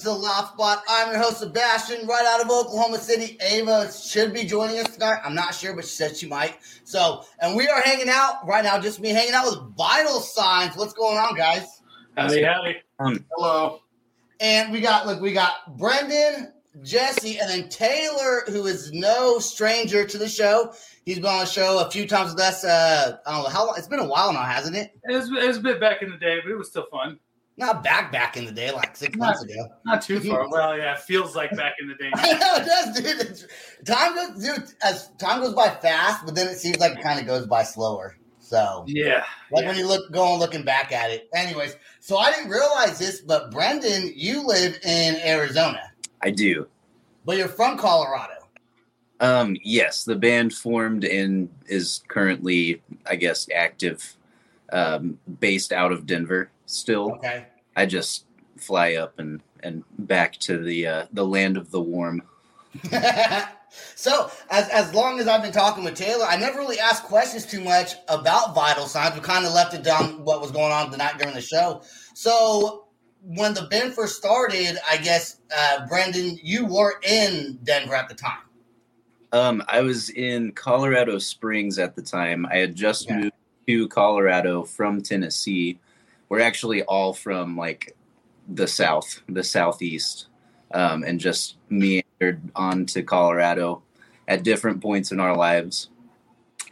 To the Loud Spot. I'm your host, Sebastian, right out of Oklahoma City. Ava should be joining us tonight. I'm not sure, but she said she might. So, and we are hanging out right now, just me hanging out with Vital Signs. What's going on, guys? Howdy, howdy. Hello. And we got, look, we got Brendan, Jesse, and then Taylor, who is no stranger to the show. He's been on the show a few times with us. Uh, I don't know how long. It's been a while now, hasn't it? It was, it was a bit back in the day, but it was still fun. Not back back in the day, like six months ago. Not too far. Well, yeah, it feels like back in the day. I know it does, dude. It's, time goes, dude. As time goes by fast, but then it seems like it kind of goes by slower. So, Yeah. like when you look, going looking back at it. Anyways, so I didn't realize this, but Brendan, you live in Arizona, I do. but you're from Colorado. Um, yes, the band formed and is currently, I guess, active, um, based out of Denver. Still, Okay. I just fly up and and back to the uh, the land of the warm. so as as long as I've been talking with Taylor, I never really asked questions too much about vital signs. We kind of left it down what was going on the night during the show. So when the band first started, I guess uh, Brendan, you were in Denver at the time. Um, I was in Colorado Springs at the time. I had just Yeah. moved to Colorado from Tennessee. We're actually all from like the south, the southeast, um, and just meandered on to Colorado at different points in our lives.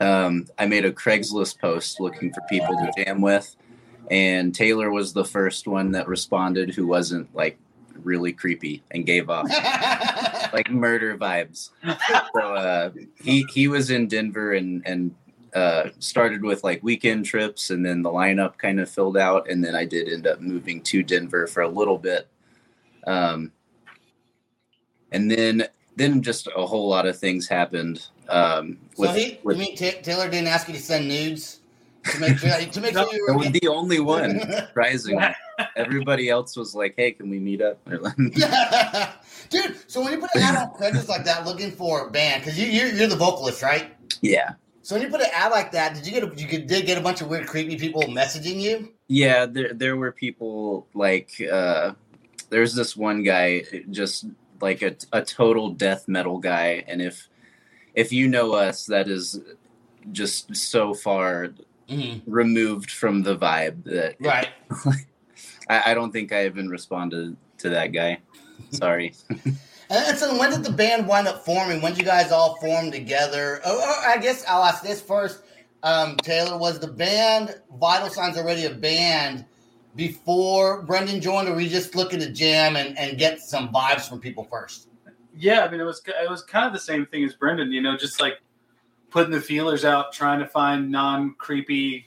Um, I made a Craigslist post looking for people to jam with, and Taylor was the first one that responded, who wasn't like really creepy and gave off like murder vibes. So uh, he he was in Denver and and uh, started with like weekend trips, and then the lineup kind of filled out, and then I did end up moving to Denver for a little bit, um, and then then just a whole lot of things happened. Um, So he, with you mean Ta Taylor didn't ask you to send nudes to make sure to make sure you I were was the only one, surprisingly. Everybody else was like, "Hey, can we meet up?" Dude, so when you put an ad on Craigslist like that looking for a band, because you, you're, you're the vocalist, right? yeah, So when you put an ad like that, did you get a, you did get a bunch of weird, creepy people messaging you? yeah. There, there were people like, uh, there's this one guy, just like a, a total death metal guy, and if if you know us, that is just so far Mm-hmm. removed from the vibe that Right. I, I don't think I even responded to that guy. Sorry. And, so when did the band wind up forming? When did you guys all form together? Or, or I guess I'll ask this first. Um, Taylor, was the band Vital Signs already a band before Brendan joined, or were you just looking to jam and, and get some vibes from people first? Yeah, I mean, it was it was kind of the same thing as Brendan. You know, just like putting the feelers out, trying to find non creepy,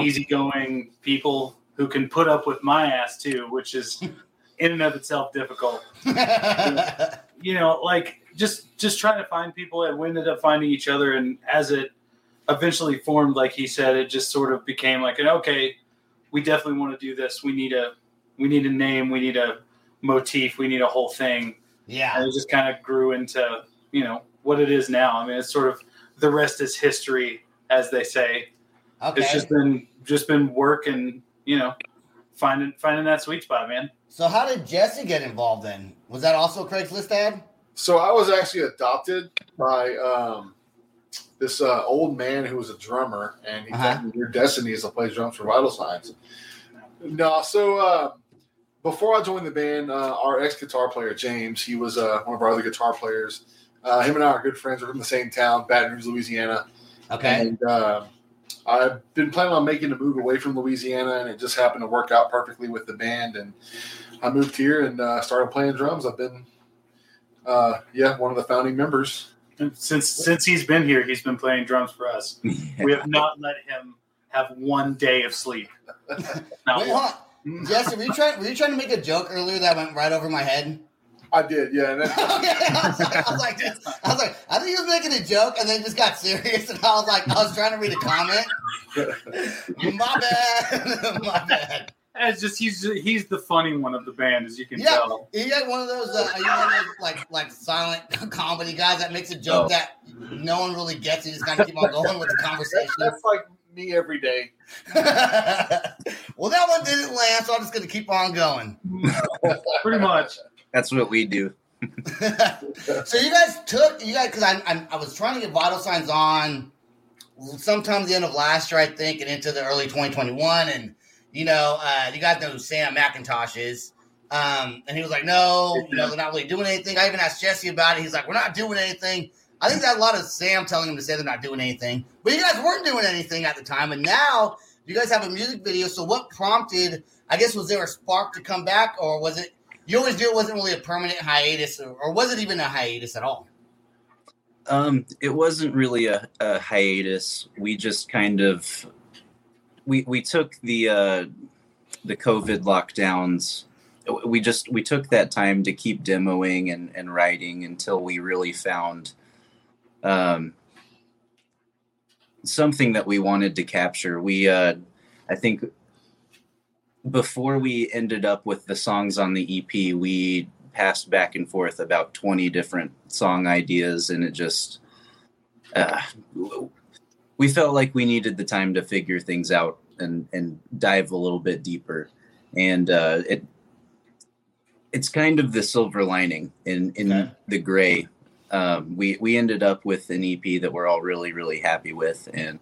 easygoing people who can put up with my ass too, which is in and of itself difficult. you know, like just just trying to find people, and we ended up finding each other. And as it eventually formed, like he said, it just sort of became like an okay, we definitely want to do this. We need a we need a name, we need a motif, we need a whole thing. Yeah, and it just kind of grew into you know what it is now. I mean, it's sort of the rest is history, as they say. Okay. It's just been just been work and you know finding finding that sweet spot, man. So how did Jesse get involved then? Was that also a Craigslist ad? So I was actually adopted by um, this uh, old man who was a drummer, and he Uh-huh. told me your destiny is to play drums for Vital Signs. No, so uh, before I joined the band, uh, our ex guitar player James, he was uh, one of our other guitar players. Uh, him and I are good friends. We're from the same town, Baton Rouge, Louisiana. Okay. And uh, I've been planning on making a move away from Louisiana, and it just happened to work out perfectly with the band. And I moved here and uh, started playing drums. I've been, uh, yeah, one of the founding members. And since since he's been here, he's been playing drums for us. We have not let him have one day of sleep. Not Wait, one. Jesse, were you trying? Were you trying to make a joke earlier that went right over my head? I did, yeah. And okay, then, I was like, I was like, this- I was like, I think he was making a joke, and then just got serious, and I was like, I was trying to read a comment. My bad, my bad. It's just he's he's the funny one of the band, as you can Yeah, tell. you got one of those, uh, you know, those, like like silent comedy guys that makes a joke Oh. that no one really gets. You just kind of keep on going with the conversation. that's like me every day. well, that one didn't land, so I'm just going to keep on going. Pretty much. That's what we do. so you guys took you guys because I, I I was trying to get vital signs on sometime the end of last year, I think, and into the early 2021. And you know, uh, you guys know who Sam McIntosh is. Um, and he was like, no, you know, they're not really doing anything. I even asked Jesse about it. He's like, we're not doing anything. I think that a lot of Sam telling him to say they're not doing anything. But you guys weren't doing anything at the time. And now you guys have a music video. So what prompted, I guess, was there a spark to come back? Or was it, you always knew it wasn't really a permanent hiatus? Or, or was it even a hiatus at all? Um, it wasn't really a, a hiatus. We just kind of we we took the uh, the COVID lockdowns. We just we took that time to keep demoing and, and writing until we really found um, something that we wanted to capture. We uh, I think before we ended up with the songs on the EP, we passed back and forth about 20 different song ideas and it just uh, we felt like we needed the time to figure things out and and dive a little bit deeper and uh, it it's kind of the silver lining in in Okay. the gray um, we we ended up with an ep that we're all really really happy with and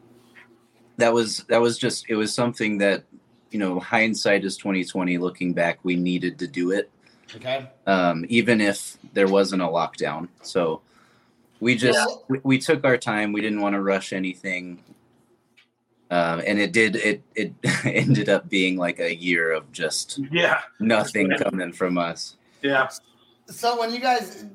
that was that was just it was something that you know hindsight is 2020 looking back we needed to do it Okay. um, even if there wasn't a lockdown. So we just Yeah. we, we took our time. We didn't want to rush anything, um, and it did. It it ended up being like a year of just Yeah. nothing coming from us. Yeah. So when you guys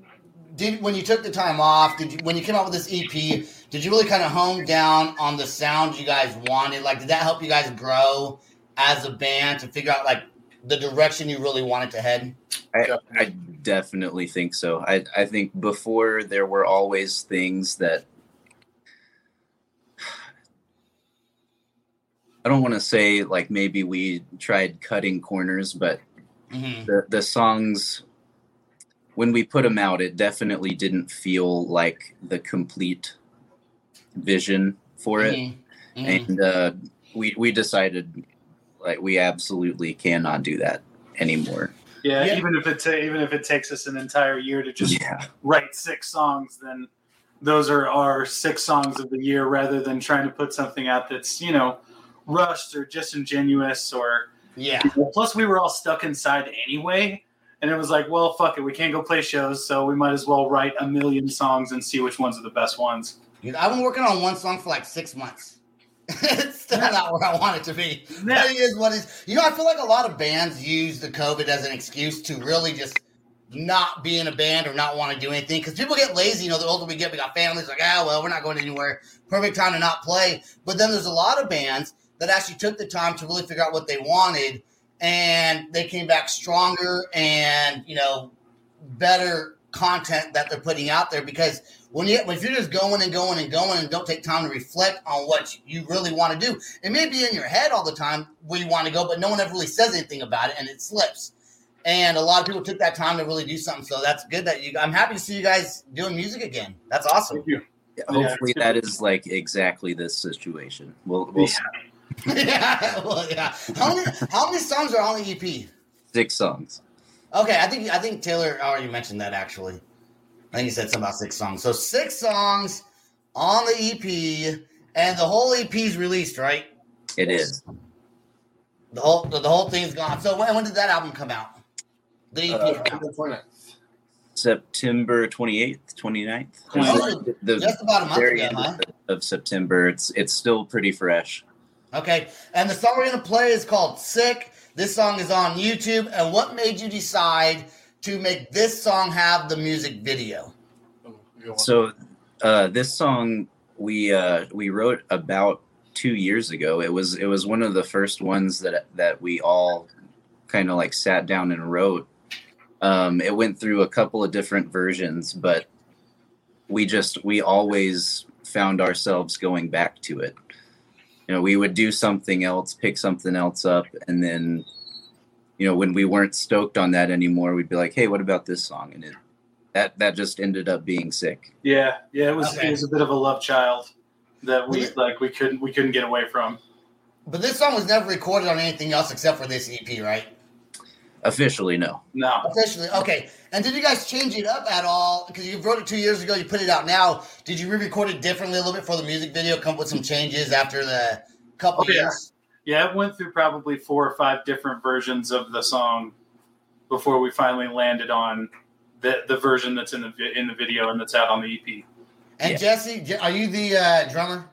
did, when you took the time off, did you, when you came out with this EP, did you really kind of hone down on the sound you guys wanted? Like, did that help you guys grow as a band to figure out like the direction you really wanted to head? I, I definitely think so. I, I think before there were always things that I don't want to say like maybe we tried cutting corners, but Mhm. the, the songs when we put them out, it definitely didn't feel like the complete vision for it. Mhm. Mhm. And uh, we we decided like we absolutely cannot do that anymore. Yeah, Yeah. even if it ta- even if it takes us an entire year to just Yeah. write six songs, then those are our six songs of the year, rather than trying to put something out that's you know rushed or disingenuous or. Yeah. Plus, we were all stuck inside anyway, and it was like, well, fuck it, we can't go play shows, so we might as well write a million songs and see which ones are the best ones. Dude, I've been working on one song for like six months. it's still not where I want it to be. It is what it is. You know, I feel like a lot of bands use the COVID as an excuse to really just not be in a band or not want to do anything. Because people get lazy. You know, the older we get, we got families like, ah, well, we're not going anywhere. Perfect time to not play. But then there's a lot of bands that actually took the time to really figure out what they wanted, and they came back stronger and you know better content that they're putting out there because when you if you're just going and going and going and don't take time to reflect on what you really want to do, it may be in your head all the time where you want to go, but no one ever really says anything about it and it slips. And a lot of people took that time to really do something. So that's good that you I'm happy to see you guys doing music again. That's awesome. Thank you. Hopefully that is like exactly this situation. We'll we'll see. yeah, well, yeah. How many how many songs are on the EP? six songs. Okay, I think I think Taylor already mentioned that actually. I think he said something about six songs. So six songs on the EP, and the whole EP is released, right? It is. The whole the, the whole thing's gone. So when, when did that album come out? The EP. Uh, come out. September 28th, 29th. Oh, The just about a month very ago, end huh? of September. It's it's still pretty fresh. Okay, and the song we're gonna play is called "Sick." This song is on YouTube. And what made you decide to make this song have the music video? So uh, this song we uh, we wrote about two years ago. It was it was one of the first ones that that we all kind of like sat down and wrote. Um, it went through a couple of different versions, but we just we always found ourselves going back to it. You know, we would do something else, pick something else up, and then, you know, when we weren't stoked on that anymore, we'd be like, "Hey, what about this song?" And it that that just ended up being sick. Yeah, yeah, it was Okay. it was a bit of a love child that we like we couldn't we couldn't get away from. But this song was never recorded on anything else except for this EP, right? Officially, no. No, Officially, okay. And did you guys change it up at all? Because you wrote it two years ago, you put it out now. Did you re-record it differently a little bit for the music video? Come up with some changes after the couple Oh, yeah. years. yeah, it went through probably four or five different versions of the song before we finally landed on the the version that's in the in the video and that's out on the EP. And Yeah. Jesse, are you the uh, drummer?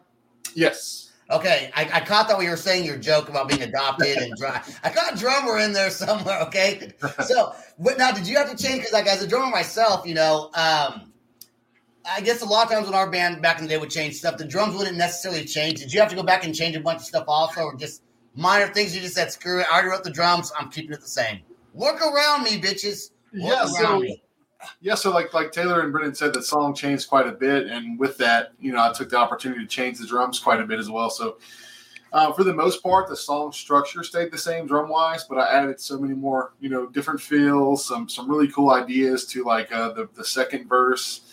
Yes. Okay, I, I caught that when you were saying your joke about being adopted and drum. I caught drummer in there somewhere. Okay, so but now did you have to change? Because like as a drummer myself, you know, um, I guess a lot of times when our band back in the day would change stuff, the drums wouldn't necessarily change. Did you have to go back and change a bunch of stuff also, or just minor things? You just said screw it. I already wrote the drums. I'm keeping it the same. Work around me, bitches. Work Yeah, around so me. Yeah, so like like Taylor and Brendan said, the song changed quite a bit, and with that, you know, I took the opportunity to change the drums quite a bit as well. So uh, for the most part, the song structure stayed the same drum wise, but I added so many more, you know, different feels, some some really cool ideas to like uh, the the second verse.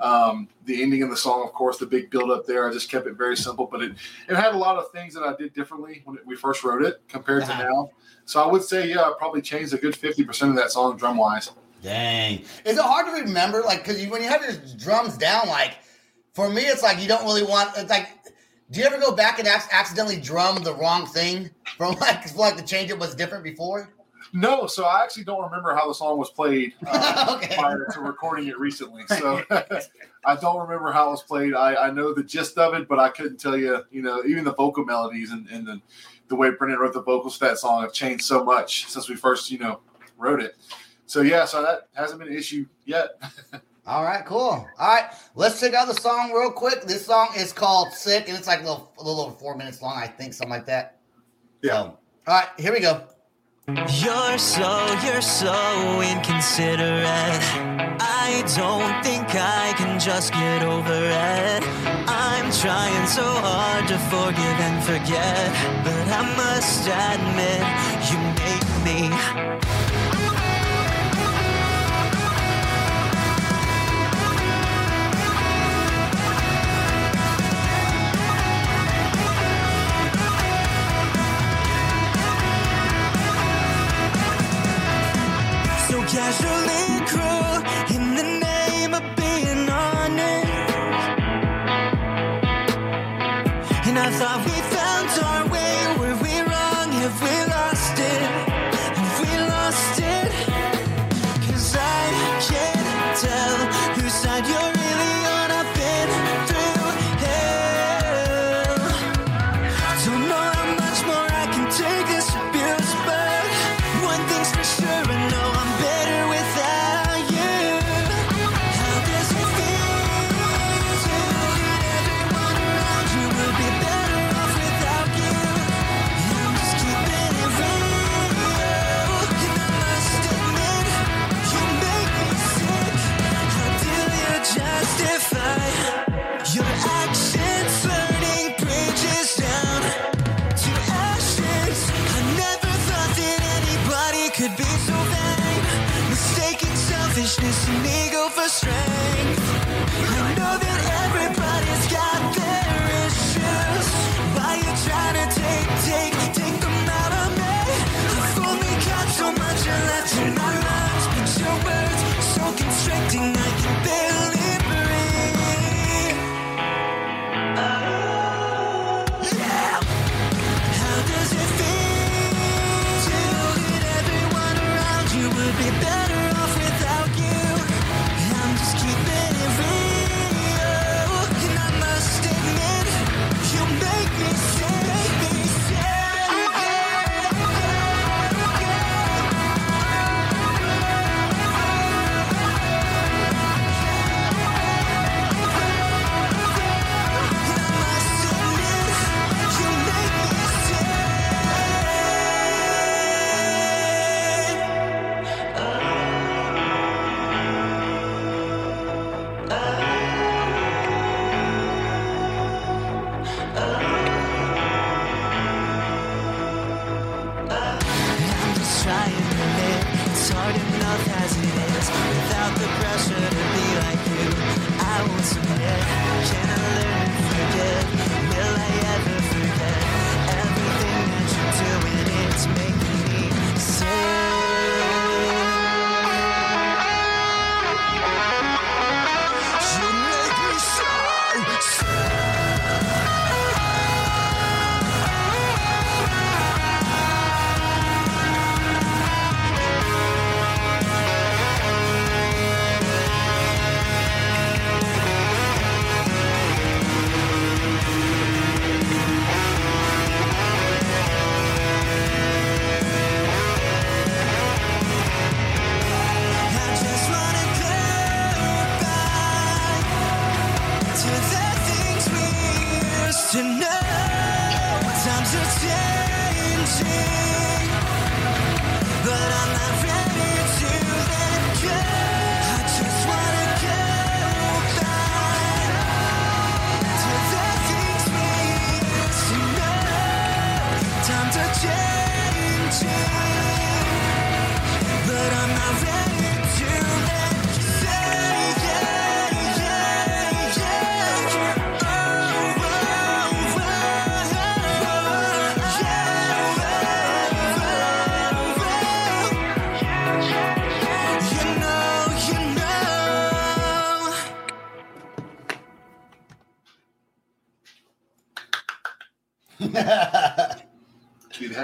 Um, the ending of the song, of course, the big build up there. I just kept it very simple, but it, it had a lot of things that I did differently when we first wrote it compared to now. So I would say, yeah, I probably changed a good 50% of that song drum wise. Dang. Is it hard to remember? Like, because you, when you have your drums down, like, for me, it's like you don't really want, it's like, do you ever go back and ac- accidentally drum the wrong thing from like, feel like the change it was different before? No, so I actually don't remember how the song was played uh, Okay. prior to recording it recently. So I don't remember how it was played. I, I know the gist of it, but I couldn't tell you, you know, even the vocal melodies and, and the, the way Brendan wrote the vocals for that song have changed so much since we first, you know, wrote it. So yeah, so that hasn't been an issue yet. All right, cool. All right, let's check out the song real quick. This song is called Sick, and it's like a little, a little over four minutes long, I think, something like that. Yeah. So, all right, here we go. You're so, you're so inconsiderate. I don't think I can just get over it. I'm trying so hard to forgive and forget, but I must admit, you make me. Casually cruel in the name of being honest. And I thought we ego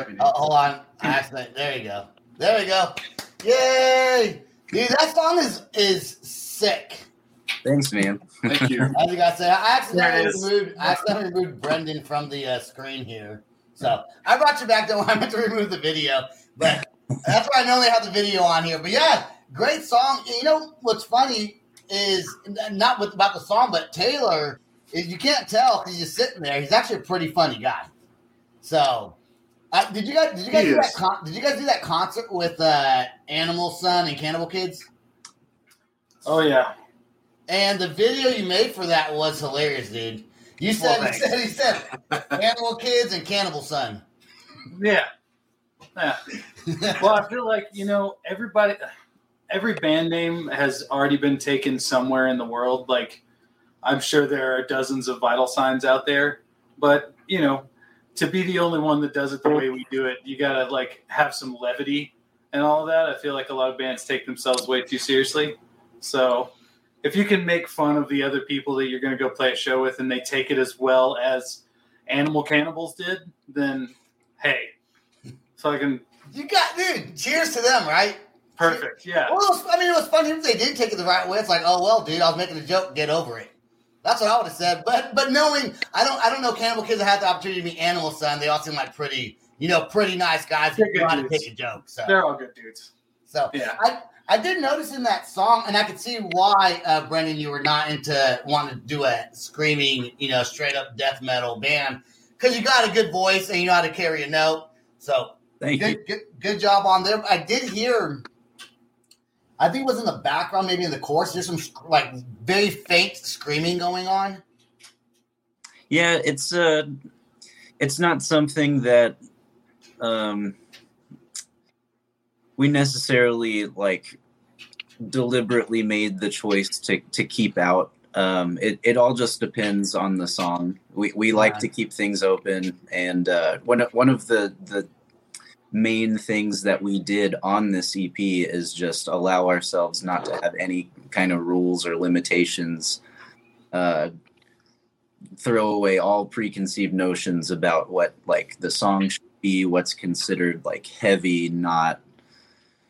70. Oh, hold on. There you go. There we go. Yay! Dude, that song is is sick. Thanks, man. Thank you. As you guys say, I accidentally removed I accidentally removed Brendan from the uh, screen here. So I brought you back though. I meant to remove the video, but that's why I normally have the video on here. But yeah, great song. You know what's funny is not with about the song, but Taylor. You can't tell because he's sitting there. He's actually a pretty funny guy. So uh, did you guys did you guys He do that con- did you guys do that concert with uh, Animal Sun and Cannibal Kids? Oh yeah. And the video you made for that was hilarious, dude. You said Well, he said he said Animal Kids and Cannibal Sun. Yeah. Yeah. well, I feel like you know everybody, every band name has already been taken somewhere in the world. Like, I'm sure there are dozens of vital signs out there, but you know, to be the only one that does it the way we do it, you gotta like have some levity and all of that. I feel like a lot of bands take themselves way too seriously. So, if you can make fun of the other people that you're going to go play a show with, and they take it as well as Animal Cannibals did, then hey, fucking You got dude. Cheers to them, right? perfect. Yeah. Well, was, I mean, it was funny if they did take it the right way. It's like, oh well, dude, I was making a joke. Get over it. That's what I would have said. But but knowing, I don't I don't know Cannibal Kids. I had the opportunity to meet Animal son. They all seem like pretty, you know, pretty nice guys who They're good know how to dudes. take a joke. So They're all good dudes. so Yeah. I I did notice in that song, and I could see why, uh, Brendan, you were not into wanting to do a screaming, you know, straight up death metal band because you got a good voice and you know how to carry a note. So Thank you. good, good, good job on there. I did hear, I think it was in the background, maybe in the chorus. There's some like very faint screaming going on. Yeah, it's uh it's not something that um we necessarily like deliberately made the choice to to keep out. Um it, it all just depends on the song. We we like Yeah. to keep things open and uh one of- one of the the main things that we did on this EP is just allow ourselves not to have any kind of rules or limitations uh throw away all preconceived notions about what like the song should be what's considered like heavy not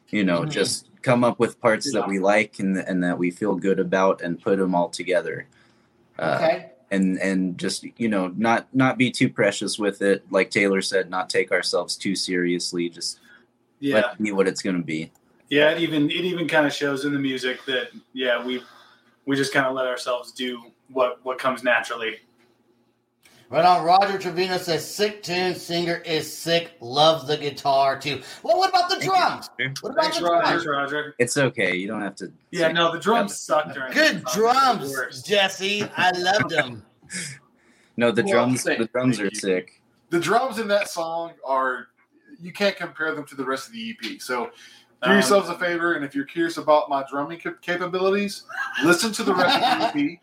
you know Mhm. just come up with parts that we like and, and that we feel good about and put them all together uh, Okay. And and just you know not not be too precious with it like taylor said not take ourselves too seriously just Yeah. let it be what it's going to be Yeah. It even it even kind of shows in the music that yeah we we just kind of let ourselves do what what comes naturally. Right on. Roger Trevino says, "Sick tune, singer is sick. Love the guitar too." Well, what about the drums? What about Thanks, the drums? Thanks, Roger. it's okay you don't have to Yeah. No, the drums suck during. Good this song. They're the drums, worst. Jesse. I loved them. no the Well, drums the drums are sick The drums in that song are you can't compare them to the rest of the EP. So do Um, yourselves a favor, and if you're curious about my drumming cap- capabilities, listen to the rest of the EP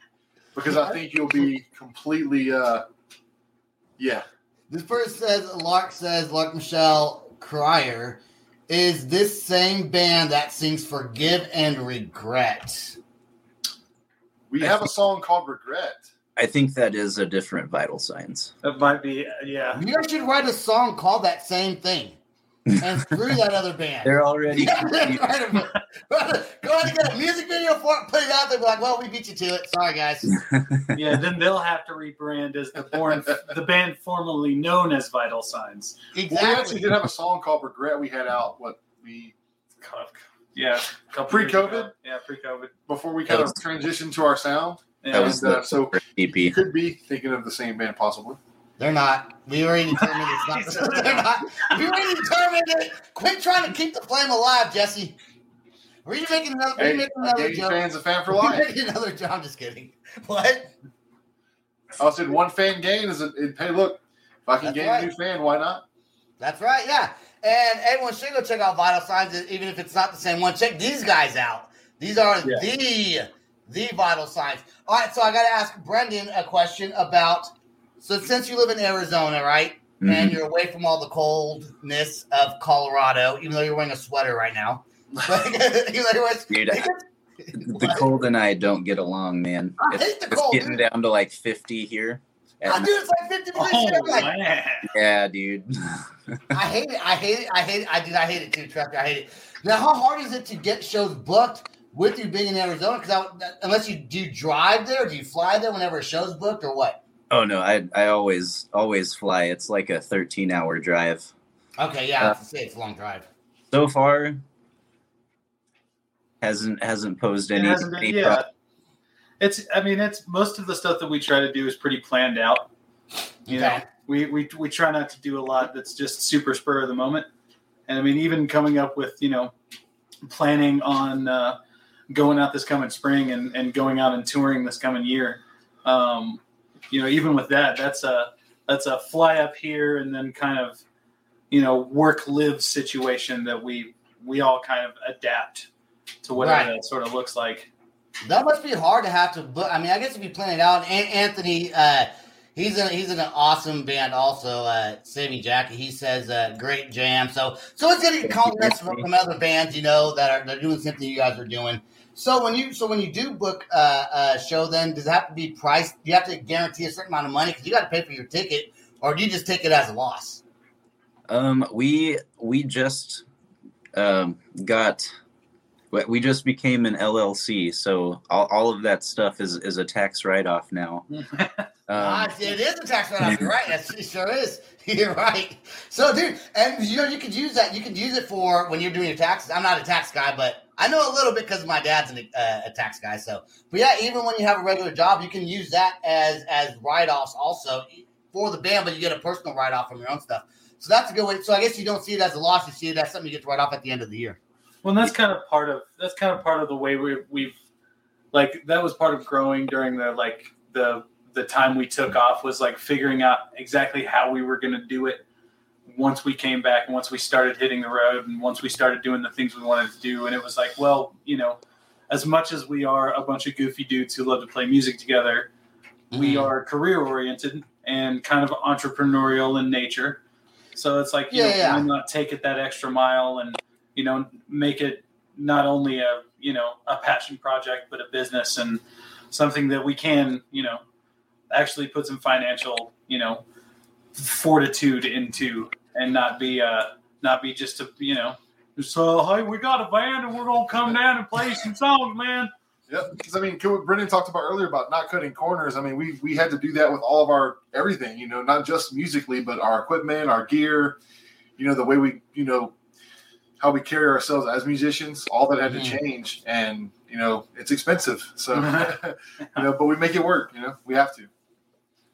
because I think you'll be completely, uh, yeah. This person says, Lark says, Lark Michelle Crier is this same band that sings Forgive and Regret? We have a song called "Regret." i think that is a different vital signs That might be yeah. You guys should write a song called that same thing and screw that other band. they're already Yeah, write a- Go ahead and get a music video for it, put it out there, be like, well, we beat you to it. Sorry, guys. Yeah. Then they'll have to rebrand as the born the band formerly known as Vital Signs. Well, we actually did have a song called "Regret." We had out what we Yeah. a couple years Pre-COVID? Yeah. Pre-COVID. before we kind of transitioned to our sound. that Yeah. was And, uh, so first E you could be thinking of the same band, possibly. They're not. We already determined it's not. They're not. We already determined it. Quit trying to keep the flame alive, Jesse. Were you making another? Were you Hey, making another joke? fan's a fan for Were you life. making another joke? I'm just kidding. What? Oh, I said one fan gain is a it, hey look, if I can That's gain right. a new fan, why not? That's right. Yeah. And everyone should go check out Vital Signs, even if it's not the same one. Check these guys out. These are Yeah. the the Vital Signs. All right. So I got to ask Brendan a question about. So since you live in Arizona, right? Mm-hmm. and you're away from all the coldness of Colorado, even though you're wearing a sweater right now. But- even though you're wearing- Dude, I- the cold and I don't get along, man. I It's, hate the it's cold, getting dude. down to like 50 here. at I do. It's like 50 degrees. Oh like. Yeah, dude. I hate it. I hate it. I hate it. I do. I hate it too. Trust me. I hate it. Now, how hard is it to get shows booked with you being in Arizona? Because unless you do you drive there, do you fly there whenever a show's booked, or what? Oh no, I I always always fly. It's like a 13 hour drive. Okay, yeah, I have to say it's a long drive. So far, hasn't hasn't posed It any, hasn't been- any yeah. problem. It's. I mean, it's most of the stuff that we try to do is pretty planned out. You know, we, we we try not to do a lot that's just super spur of the moment. And I mean, even coming up with you know planning on uh, going out this coming spring and, and going out and touring this coming year. Um, you know, even with that, that's a that's a fly up here and then kind of you know work live situation that we we all kind of adapt to whatever Right. that sort of looks like. That must be hard to have to book. I mean, I guess if you plan it out, An- Anthony, uh, he's in he's in an awesome band also. Uh, Saving Jackie, he says uh, great jam. So so it's getting compliments from, from other bands, you know, that are they're doing something you guys are doing. So when you so when you do book uh, a show, then does it have to be priced? Do you have to guarantee a certain amount of money because you got to pay for your ticket, or do you just take it as a loss? Um, we we just um, got we- we just became an LLC, so all, all of that stuff is is a tax write off now. Um, Ah, it is a tax write-off. You're right. That's, it sure is. You're right. So, dude, and you know, you could use that. You could use it for when you're doing your taxes. I'm not a tax guy, but I know a little bit because my dad's an, uh, a tax guy. So, but yeah, even when you have a regular job, you can use that as as write-offs also for the band, but you get a personal write-off from your own stuff. So that's a good way. So I guess you don't see it as a loss. You see it as something you get to write off at the end of the year. Well, that's kind of part of that's kind of part of the way we we've like that was part of growing during the like the the time we took off was like figuring out exactly how we were going to do it once we came back and once we started hitting the road and once we started doing the things we wanted to do and it was like well you know as much as we are a bunch of goofy dudes who love to play music together we Mhm. are career oriented and kind of entrepreneurial in nature so it's like you Yeah, know, yeah. why not take it that extra mile and you know make it not only a you know a passion project but a business and something that we can you know actually put some financial you know fortitude into and not be uh not be just a you know so hey we got a band and we're gonna come down and play some songs man Yep, because I mean, what Brendan talked about earlier about not cutting corners. I mean, we we had to do that with all of our everything. You know, not just musically, but our equipment, our gear. You know, the way we, you know, how we carry ourselves as musicians. All that had to Mhm. change, and you know, it's expensive. So, you know, but we make it work. You know, we have to.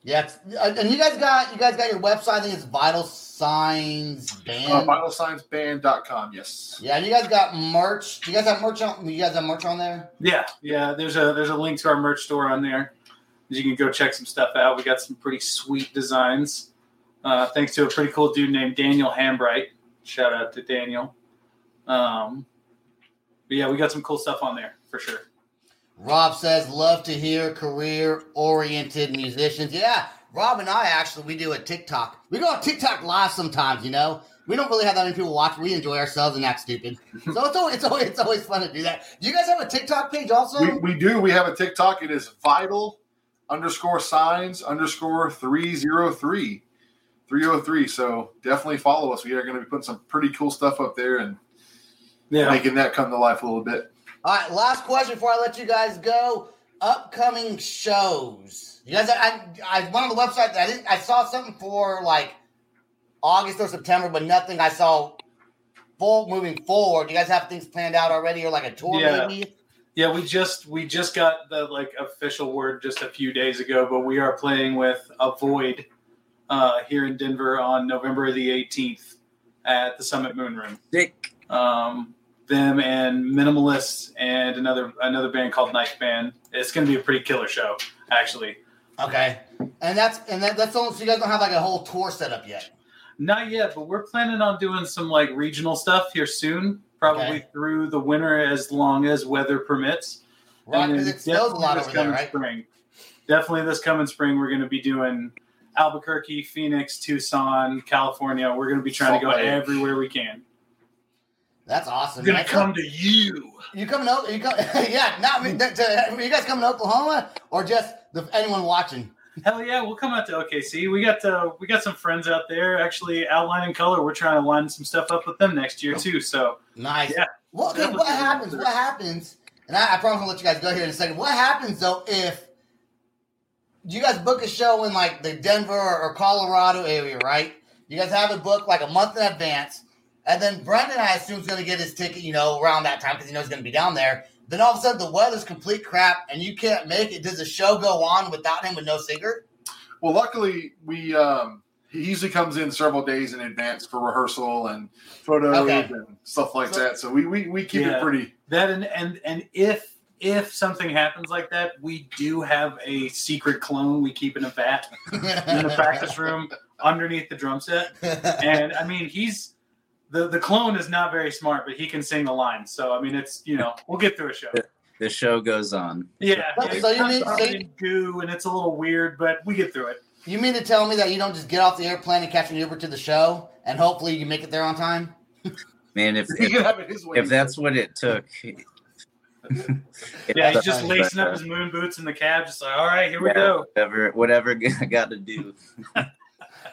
Yeah, uh, and you guys got you guys got your website. I think it's Vital Signs Band. Uh, Band. VitalSignsBand.com. Yes. Yeah, and you guys got merch. Do you guys have merch on? You guys have merch on there? yeah yeah there's a there's a link to our merch store on there you can go check some stuff out we got some pretty sweet designs uh, thanks to a pretty cool dude named daniel hambright shout out to daniel um, but yeah we got some cool stuff on there for sure Rob says, "Love to hear career-oriented musicians." Yeah, Rob and I actually we do a TikTok. We go on TikTok live sometimes. You know, we don't really have that many people watch. We enjoy ourselves and act stupid. So it's always it's always it's always fun to do that. Do you guys have a TikTok page also? We, we do. We have a TikTok. It is vital underscore signs underscore 303. 303. So definitely follow us. We are going to be putting some pretty cool stuff up there and yeah making that come to life a little bit. All right, last question before I let you guys go. Upcoming shows. You guys, I, I went on the website. I didn't. I saw something for like August or September, but nothing. I saw full moving forward. You guys have things planned out already, or like a tour Yeah. maybe? Yeah, we just we just got the like official word just a few days ago, but we are playing with Avoid uh, here in Denver on November the 18th at the Summit Moon Room. Dick. Um, them and Minimalists and another another band called Knife Band. It's going to be a pretty killer show, actually. Okay, and that's and that, that's only so you guys don't have like a whole tour set up yet. Not yet, but we're planning on doing some like regional stuff here soon, probably Okay. through the winter as long as weather permits. Right, And because it snows a lot over there, right? Spring. Definitely this coming spring, we're going to be doing Albuquerque, Phoenix, Tucson, California. We're going to be trying to go Lake. everywhere we can. That's awesome. I'm man. to come to you. You coming to you come, yeah, not me. To, you guys coming to Oklahoma or just the, anyone watching? Hell yeah, we'll come out to OKC. We got uh, we got some friends out there. Actually, Outline in Color. We're trying to line some stuff up with them next year too. So Nice. Yeah. Well, okay, what happens? What happens? And I, I promise I'll let you guys go here in a second. What happens though if you guys book a show in like the Denver or, or Colorado area, right? You guys have it booked like a month in advance, and then Brendan, I assume, is going to get his ticket, you know, around that time because he knows he's going to be down there. Then all of a sudden, the weather's complete crap, and you can't make it. Does the show go on without him with no singer? Well, luckily we um, he usually comes in several days in advance for rehearsal and photos Okay. and stuff like So- that. So we we, we keep Yeah. it pretty. That and and and if if something happens like that, we do have a secret clone we keep in a vat in the practice room underneath the drum set. And I mean, he's the the clone is not very smart, but he can sing the lines. So I mean, it's you know we'll get through a show. The show goes on. Yeah, So yeah, you it's mean- covered in goo and it's a little weird, but we get through it. You mean to tell me that you don't just get off the airplane and catch an Uber to the show, and hopefully you make it there on time? Man, if if, can have it his way. if that's what it took. Yeah, he's just lacing uh, up his moon boots in the cab, just like, all right, here we go. Whatever, whatever I got to do.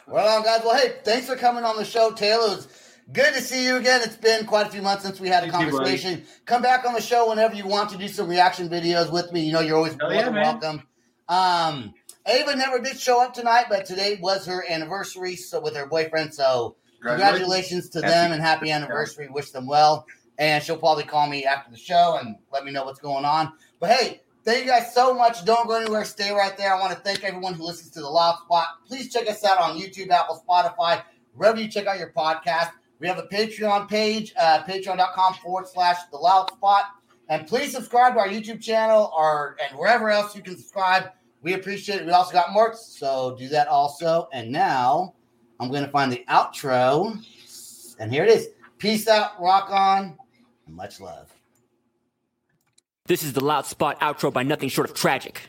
Well, guys. Well, hey, thanks for coming on the show, Taylor. It's good to see you again. It's been quite a few months since we had a You conversation. Come back on the show whenever you want to do some reaction videos with me. You know, you're always more yeah, than welcome. Um, Ava never did show up tonight, but today was her anniversary so with her boyfriend. So congratulations to Happy- them and happy anniversary. Wish them well. And she'll probably call me after the show and let me know what's going on. But hey, thank you guys so much. Don't go anywhere. Stay right there. I want to thank everyone who listens to the Loud Spot. Please check us out on YouTube, Apple, Spotify, wherever you check out your podcast. We have a Patreon page, uh, patreon.com forward slash the Loud Spot. And please subscribe to our YouTube channel or and wherever else you can subscribe. We appreciate it. We also got merch, so do that also. And now I'm going to find the outro. And here it is. Peace out, rock on, and much love. This is the Loud Spot outro by nothing short of tragic.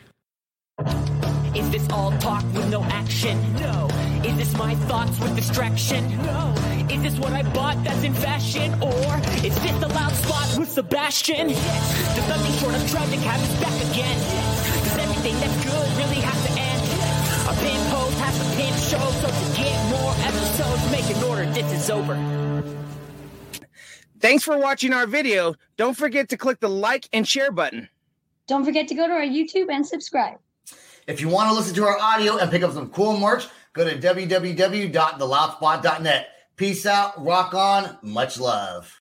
Is this all talk with no action? No. Is this my thoughts with distraction? No. Is this what I bought that's in fashion? Or is this the loud spot with Sebastian? Yes. Does nothing short of tragic have us back again? Yes. Does everything that's good really have to end? Yes. A pin post has a pin show, so to get more episodes, make an order. This is over. Thanks for watching our video. Don't forget to click the like and share button. Don't forget to go to our YouTube and subscribe. If you want to listen to our audio and pick up some cool merch, go to www.theloudspot.net. Peace out, rock on, much love.